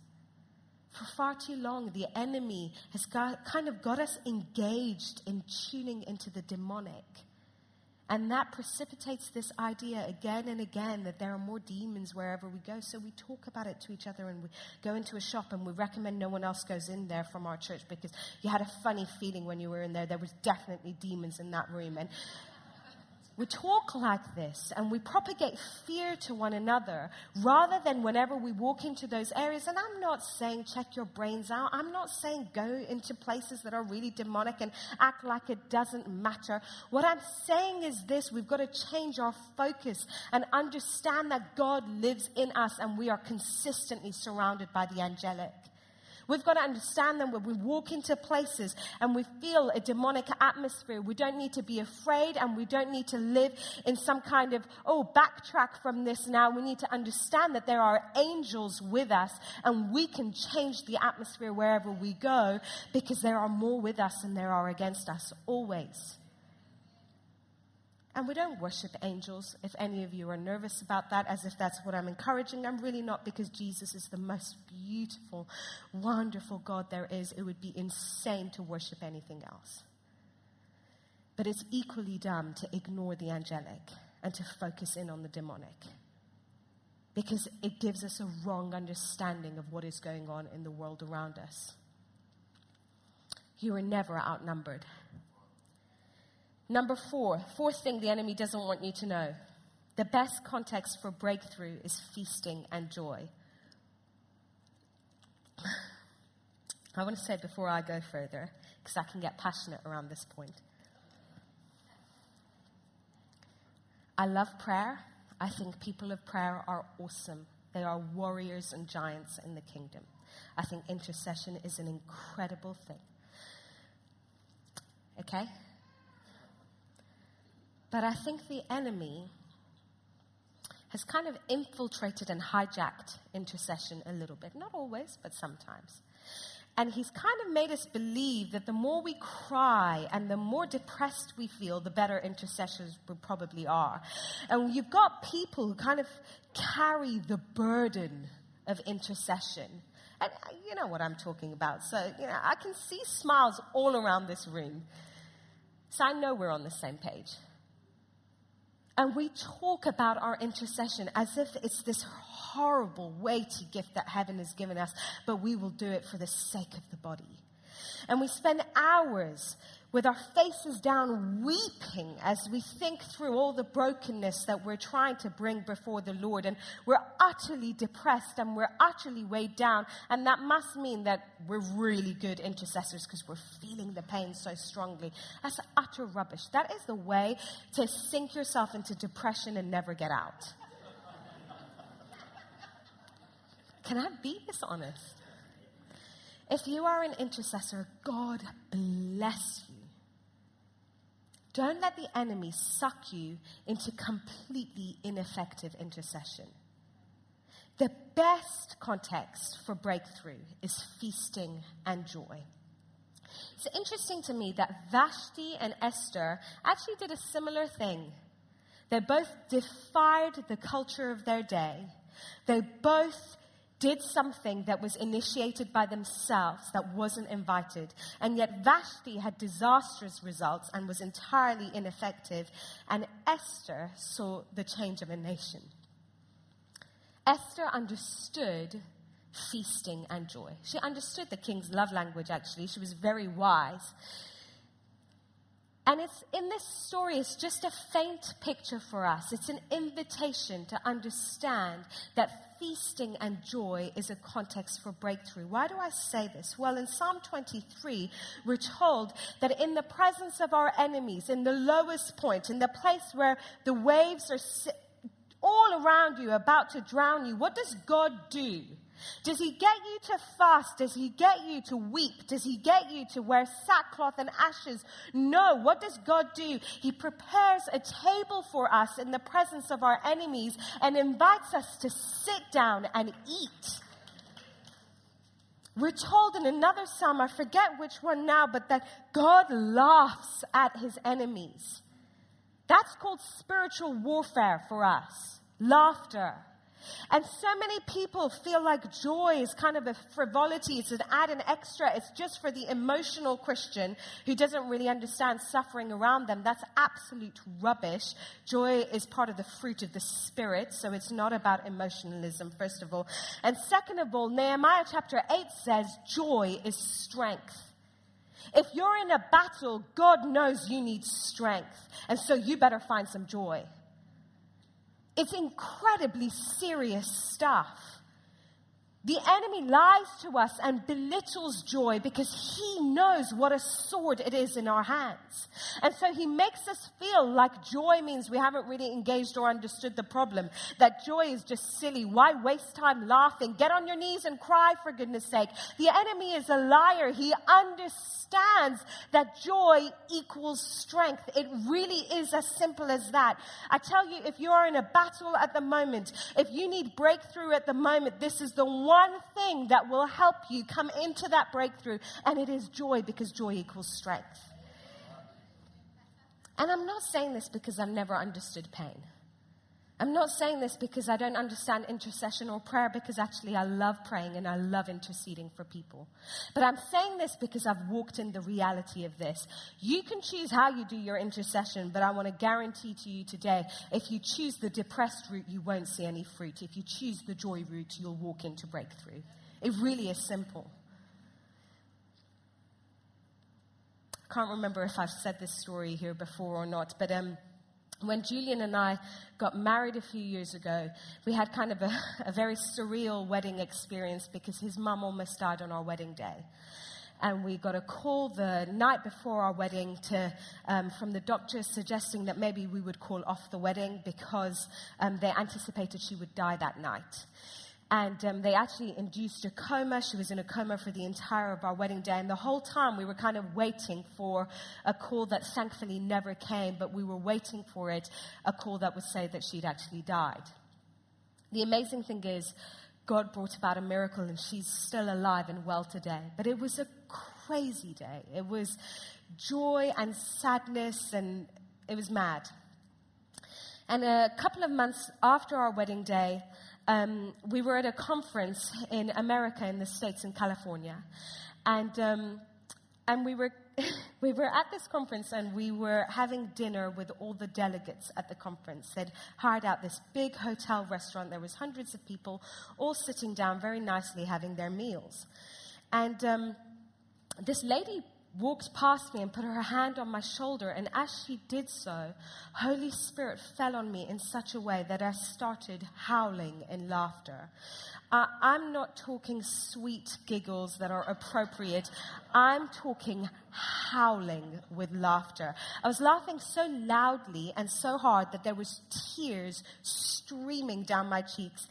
For far too long, the enemy has got, kind of got us engaged in tuning into the demonic and that precipitates this idea again and again that there are more demons wherever we go. So we talk about it to each other and we go into a shop and we recommend no one else goes in there from our church because you had a funny feeling when you were in there. There was definitely demons in that room. And we talk like this and we propagate fear to one another rather than whenever we walk into those areas. And I'm not saying check your brains out. I'm not saying go into places that are really demonic and act like it doesn't matter. What I'm saying is this we've got to change our focus and understand that God lives in us and we are consistently surrounded by the angelic. We've got to understand them when we walk into places and we feel a demonic atmosphere, we don't need to be afraid and we don't need to live in some kind of, oh, backtrack from this now. We need to understand that there are angels with us and we can change the atmosphere wherever we go because there are more with us than there are against us, always. And we don't worship angels. If any of you are nervous about that, as if that's what I'm encouraging, I'm really not because Jesus is the most beautiful, wonderful God there is. It would be insane to worship anything else. But it's equally dumb to ignore the angelic and to focus in on the demonic because it gives us a wrong understanding of what is going on in the world around us. You are never outnumbered. Number four, fourth thing the enemy doesn't want you to know. The best context for breakthrough is feasting and joy. I want to say before I go further, because I can get passionate around this point. I love prayer. I think people of prayer are awesome. They are warriors and giants in the kingdom. I think intercession is an incredible thing. Okay? But I think the enemy has kind of infiltrated and hijacked intercession a little bit. Not always, but sometimes. And he's kind of made us believe that the more we cry and the more depressed we feel, the better intercessors we probably are. And you've got people who kind of carry the burden of intercession. And uh, you know what I'm talking about. So, you know, I can see smiles all around this room. So I know we're on the same page. And we talk about our intercession as if it's this horrible, weighty gift that heaven has given us, but we will do it for the sake of the body. And we spend hours with our faces down weeping as we think through all the brokenness that we're trying to bring before the Lord. And we're utterly depressed and we're utterly weighed down. And that must mean that we're really good intercessors because we're feeling the pain so strongly. That's utter rubbish. That is the way to sink yourself into depression and never get out. Can I be this honest? If you are an intercessor, God bless you. Don't let the enemy suck you into completely ineffective intercession. The best context for breakthrough is feasting and joy. It's interesting to me that Vashti and Esther actually did a similar thing. They both defied the culture of their day. They both did something that was initiated by themselves that wasn't invited. And yet Vashti had disastrous results and was entirely ineffective. And Esther saw the change of a nation. Esther understood feasting and joy. She understood the king's love language, actually. She was very wise. And it's in this story, it's just a faint picture for us. It's an invitation to understand that feasting and joy is a context for breakthrough. Why do I say this? Well, in Psalm 23, we're told that in the presence of our enemies, in the lowest point, in the place where the waves are all around you, about to drown you, what does God do? Does he get you to fast? Does he get you to weep? Does he get you to wear sackcloth and ashes? No. What does God do? He prepares a table for us in the presence of our enemies and invites us to sit down and eat. We're told in another psalm, I forget which one now, but that God laughs at his enemies. That's called spiritual warfare for us. Laughter. And so many people feel like joy is kind of a frivolity. It's an add an extra. It's just for the emotional Christian who doesn't really understand suffering around them. That's absolute rubbish. Joy is part of the fruit of the Spirit, so it's not about emotionalism, first of all. And second of all, Nehemiah chapter 8 says joy is strength. If you're in a battle, God knows you need strength. And so you better find some joy. It's incredibly serious stuff. The enemy lies to us and belittles joy because he knows what a sword it is in our hands. And so he makes us feel like joy means we haven't really engaged or understood the problem. That joy is just silly. Why waste time laughing? Get on your knees and cry for goodness sake. The enemy is a liar. He understands that joy equals strength. It really is as simple as that. I tell you, if you are in a battle at the moment, if you need breakthrough at the moment, this is the one one thing that will help you come into that breakthrough, and it is joy because joy equals strength. And I'm not saying this because I've never understood pain. I'm not saying this because I don't understand intercession or prayer, because actually I love praying and I love interceding for people. But I'm saying this because I've walked in the reality of this. You can choose how you do your intercession, but I want to guarantee to you today if you choose the depressed route, you won't see any fruit. If you choose the joy route, you'll walk into breakthrough. It really is simple. I can't remember if I've said this story here before or not, but um, when Julian and I got married a few years ago, we had kind of a, a very surreal wedding experience because his mum almost died on our wedding day. And we got a call the night before our wedding to, um, from the doctors suggesting that maybe we would call off the wedding because um, they anticipated she would die that night. And um, they actually induced a coma. She was in a coma for the entire of our wedding day. And the whole time we were kind of waiting for a call that thankfully never came, but we were waiting for it, a call that would say that she'd actually died. The amazing thing is, God brought about a miracle and she's still alive and well today. But it was a crazy day. It was joy and sadness and it was mad. And a couple of months after our wedding day, um, we were at a conference in America, in the States, in California. And, um, and we, were, we were at this conference and we were having dinner with all the delegates at the conference. They'd hired out this big hotel restaurant. There was hundreds of people all sitting down very nicely having their meals. And um, this lady walked past me and put her hand on my shoulder. And as she did so, Holy Spirit fell on me in such a way that I started howling in laughter. Uh, I'm not talking sweet giggles that are appropriate. I'm talking howling with laughter. I was laughing so loudly and so hard that there was tears streaming down my cheeks.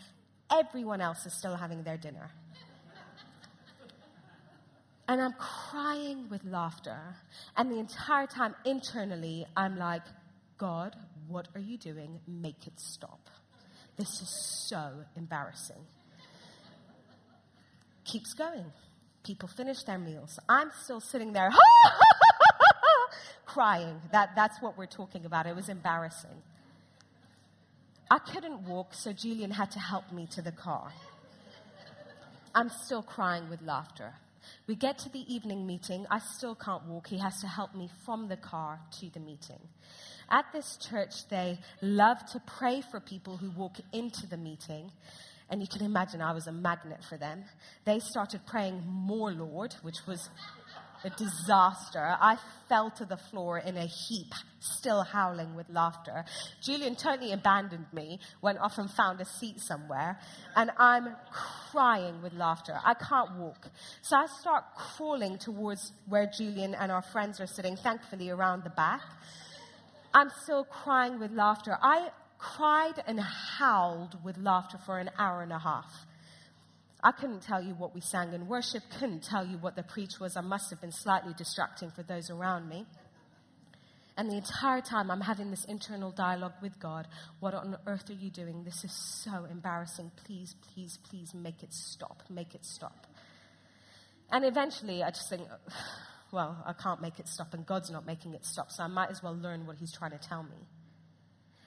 Everyone else is still having their dinner. And I'm crying with laughter. And the entire time internally, I'm like, God, what are you doing? Make it stop. This is so embarrassing. Keeps going. People finish their meals. I'm still sitting there crying. That, that's what we're talking about. It was embarrassing. I couldn't walk, so Julian had to help me to the car. I'm still crying with laughter. We get to the evening meeting. I still can't walk. He has to help me from the car to the meeting. At this church, they love to pray for people who walk into the meeting. And you can imagine I was a magnet for them. They started praying more, Lord, which was a disaster. I fell to the floor in a heap, still howling with laughter. Julian totally abandoned me, went off and found a seat somewhere, and I'm crying with laughter. I can't walk. So I start crawling towards where Julian and our friends are sitting, thankfully around the back. I'm still crying with laughter. I cried and howled with laughter for an hour and a half. I couldn't tell you what we sang in worship, couldn't tell you what the preach was. I must have been slightly distracting for those around me. And the entire time I'm having this internal dialogue with God. What on earth are you doing? This is so embarrassing. Please, please, please make it stop. Make it stop. And eventually I just think, well, I can't make it stop, and God's not making it stop, so I might as well learn what He's trying to tell me.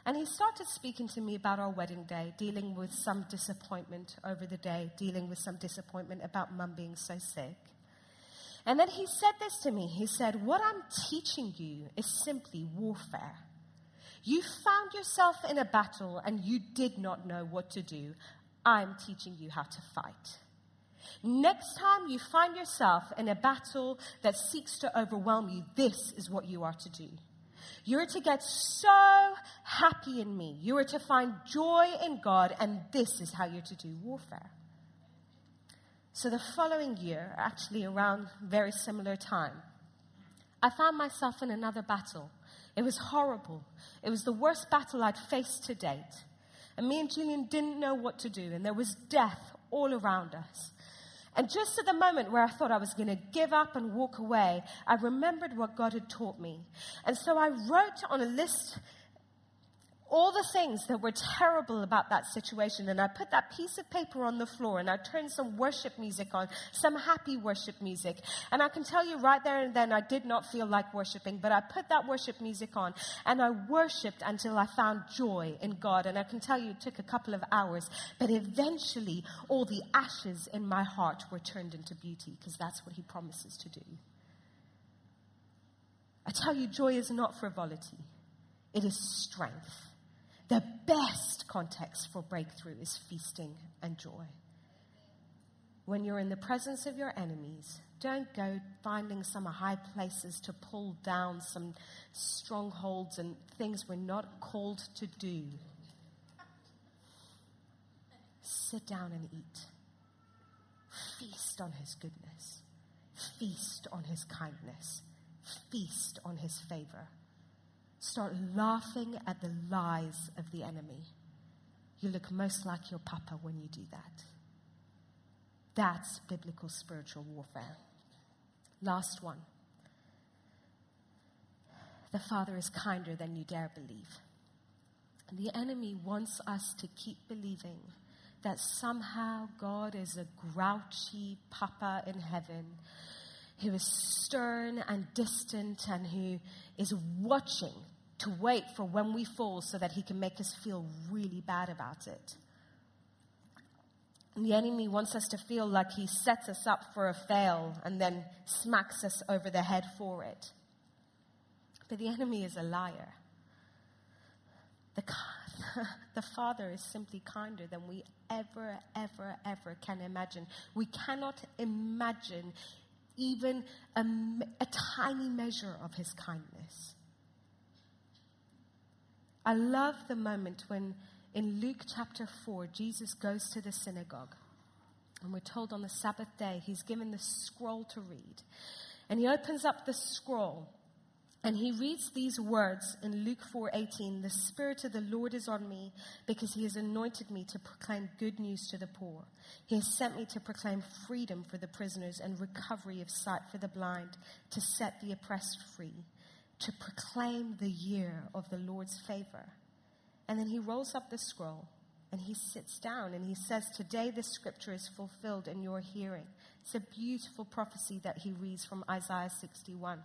And he started speaking to me about our wedding day, dealing with some disappointment over the day, dealing with some disappointment about mum being so sick. And then he said this to me. He said, What I'm teaching you is simply warfare. You found yourself in a battle and you did not know what to do. I'm teaching you how to fight. Next time you find yourself in a battle that seeks to overwhelm you, this is what you are to do. You're to get so happy in me. You are to find joy in God, and this is how you're to do warfare. So the following year, actually around very similar time, I found myself in another battle. It was horrible. It was the worst battle I'd faced to date. And me and Julian didn't know what to do, and there was death all around us. And just at the moment where I thought I was going to give up and walk away, I remembered what God had taught me. And so I wrote on a list all the things that were terrible about that situation. And I put that piece of paper on the floor and I turned some worship music on, some happy worship music. And I can tell you right there and then I did not feel like worshiping, but I put that worship music on and I worshiped until I found joy in God. And I can tell you it took a couple of hours, but eventually all the ashes in my heart were turned into beauty because that's what He promises to do. I tell you, joy is not frivolity, it is strength. The best context for breakthrough is feasting and joy. When you're in the presence of your enemies, don't go finding some high places to pull down some strongholds and things we're not called to do. Sit down and eat. Feast on his goodness. Feast on his kindness. Feast on his favor. Start laughing at the lies of the enemy. You look most like your papa when you do that. That's biblical spiritual warfare. Last one. The Father is kinder than you dare believe. The enemy wants us to keep believing that somehow God is a grouchy papa in heaven who is stern and distant and who is watching to wait for when we fall so that he can make us feel really bad about it. And the enemy wants us to feel like he sets us up for a fail and then smacks us over the head for it. But the enemy is a liar. The, the Father is simply kinder than we ever, ever, ever can imagine. We cannot imagine even a, a tiny measure of his kindness. I love the moment when in Luke chapter 4, Jesus goes to the synagogue. And we're told on the Sabbath day, he's given the scroll to read. And he opens up the scroll and he reads these words in Luke 4:18, "The spirit of the Lord is on me because he has anointed me to proclaim good news to the poor. He has sent me to proclaim freedom for the prisoners and recovery of sight for the blind, to set the oppressed free, to proclaim the year of the Lord's favor. And then he rolls up the scroll And he sits down and he says, Today this scripture is fulfilled in your hearing. It's a beautiful prophecy that he reads from Isaiah 61.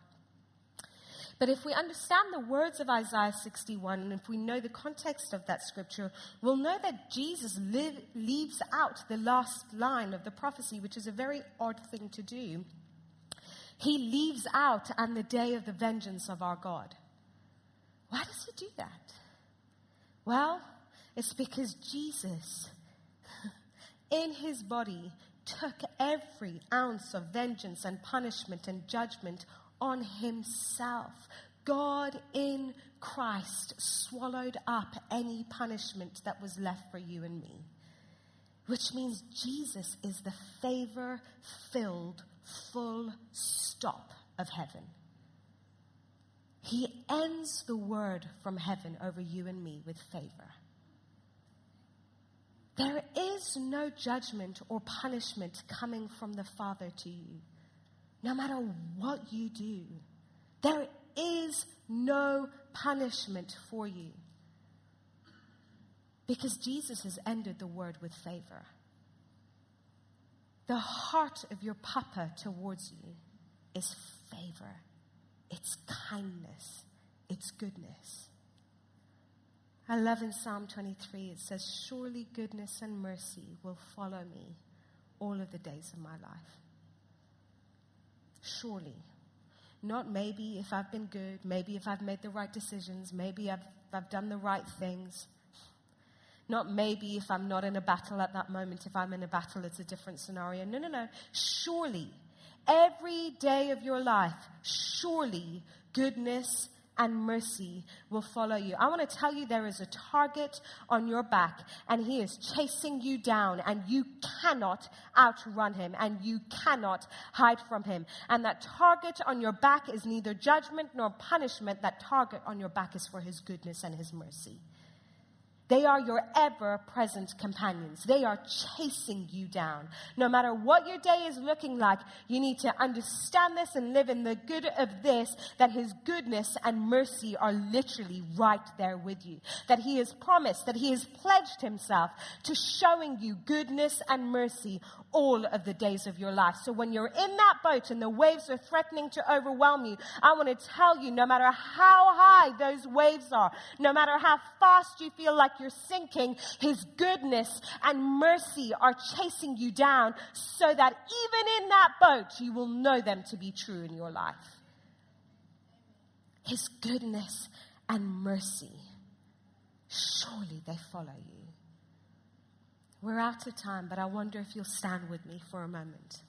But if we understand the words of Isaiah 61, and if we know the context of that scripture, we'll know that Jesus live, leaves out the last line of the prophecy, which is a very odd thing to do. He leaves out, and the day of the vengeance of our God. Why does he do that? Well, it's because Jesus, in his body, took every ounce of vengeance and punishment and judgment on himself. God in Christ swallowed up any punishment that was left for you and me. Which means Jesus is the favor filled, full stop of heaven. He ends the word from heaven over you and me with favor. There is no judgment or punishment coming from the Father to you no matter what you do. There is no punishment for you. Because Jesus has ended the word with favor. The heart of your papa towards you is favor, it's kindness, it's goodness. I love in Psalm 23, it says, Surely goodness and mercy will follow me all of the days of my life. Surely. Not maybe if I've been good, maybe if I've made the right decisions, maybe I've, I've done the right things. Not maybe if I'm not in a battle at that moment. If I'm in a battle, it's a different scenario. No, no, no. Surely, every day of your life, surely goodness and mercy will follow you. I want to tell you there is a target on your back and he is chasing you down and you cannot outrun him and you cannot hide from him. And that target on your back is neither judgment nor punishment. That target on your back is for his goodness and his mercy. They are your ever present companions. They are chasing you down. No matter what your day is looking like, you need to understand this and live in the good of this that His goodness and mercy are literally right there with you. That He has promised, that He has pledged Himself to showing you goodness and mercy all of the days of your life. So when you're in that boat and the waves are threatening to overwhelm you, I want to tell you no matter how high those waves are, no matter how fast you feel like you're sinking, His goodness and mercy are chasing you down so that even in that boat, you will know them to be true in your life. His goodness and mercy, surely they follow you. We're out of time, but I wonder if you'll stand with me for a moment.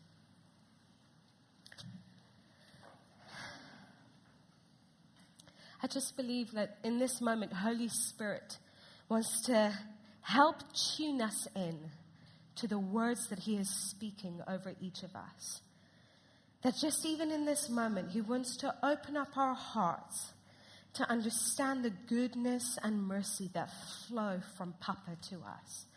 I just believe that in this moment, Holy Spirit wants to help tune us in to the words that He is speaking over each of us. That just even in this moment, He wants to open up our hearts to understand the goodness and mercy that flow from Papa to us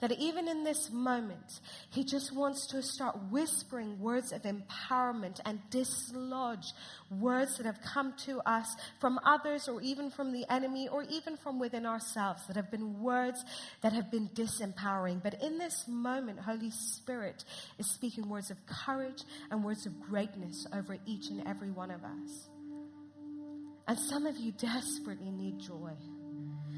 that even in this moment, He just wants to start whispering words of empowerment and dislodge words that have come to us from others or even from the enemy or even from within ourselves that have been words that have been disempowering. But in this moment, Holy Spirit is speaking words of courage and words of greatness over each and every one of us. And some of you desperately need joy.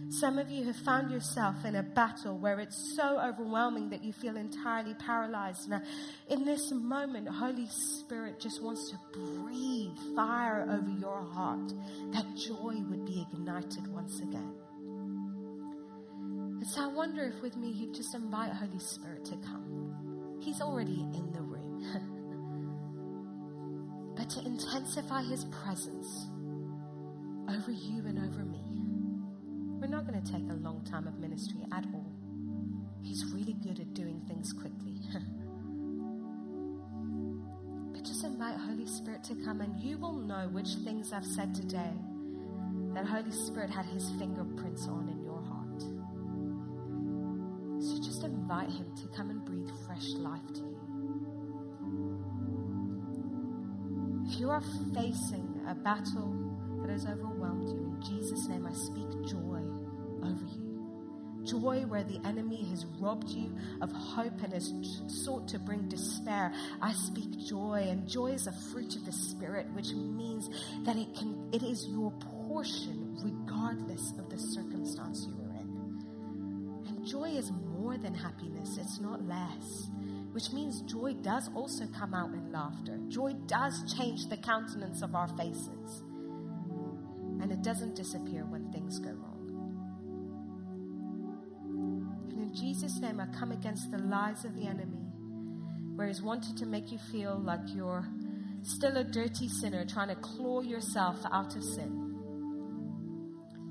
Some of you have found yourself in a battle where it's so overwhelming that you feel entirely paralyzed. Now, in this moment, Holy Spirit just wants to breathe fire over your heart, that joy would be ignited once again. And so I wonder if with me you'd just invite Holy Spirit to come. He's already in the room. but to intensify his presence over you and over me. We're not going to take a long time of ministry at all. He's really good at doing things quickly. but just invite Holy Spirit to come, and you will know which things I've said today that Holy Spirit had his fingerprints on in your heart. So just invite him to come and breathe fresh life to you. If you are facing a battle that has overwhelmed you, in Jesus' name I speak joy over you. joy where the enemy has robbed you of hope and has sought to bring despair. I speak joy, and joy is a fruit of the Spirit, which means that it, can, it is your portion regardless of the circumstance you are in. And joy is more than happiness, it's not less which means joy does also come out in laughter. Joy does change the countenance of our faces. It doesn't disappear when things go wrong. And in Jesus' name, I come against the lies of the enemy, where he's wanted to make you feel like you're still a dirty sinner trying to claw yourself out of sin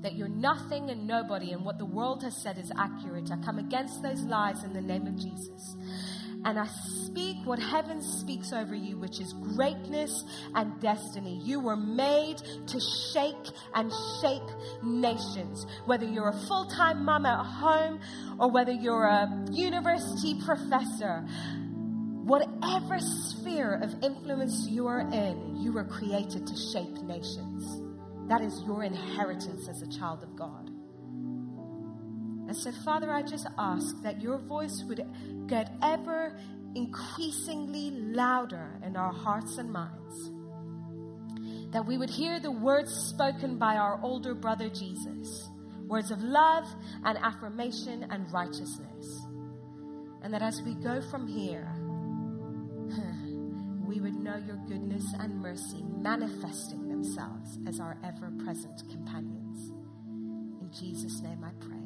that you're nothing and nobody, and what the world has said is accurate. I come against those lies in the name of Jesus and I speak what heaven speaks over you, which is greatness and destiny. You were made to shake and shape nations. Whether you're a full time mom at home or whether you're a university professor, whatever sphere of influence you are in, you were created to shape nations. That is your inheritance as a child of God. And so, Father, I just ask that your voice would get ever increasingly louder in our hearts and minds. That we would hear the words spoken by our older brother Jesus words of love and affirmation and righteousness. And that as we go from here, we would know your goodness and mercy manifesting themselves as our ever present companions. In Jesus' name I pray.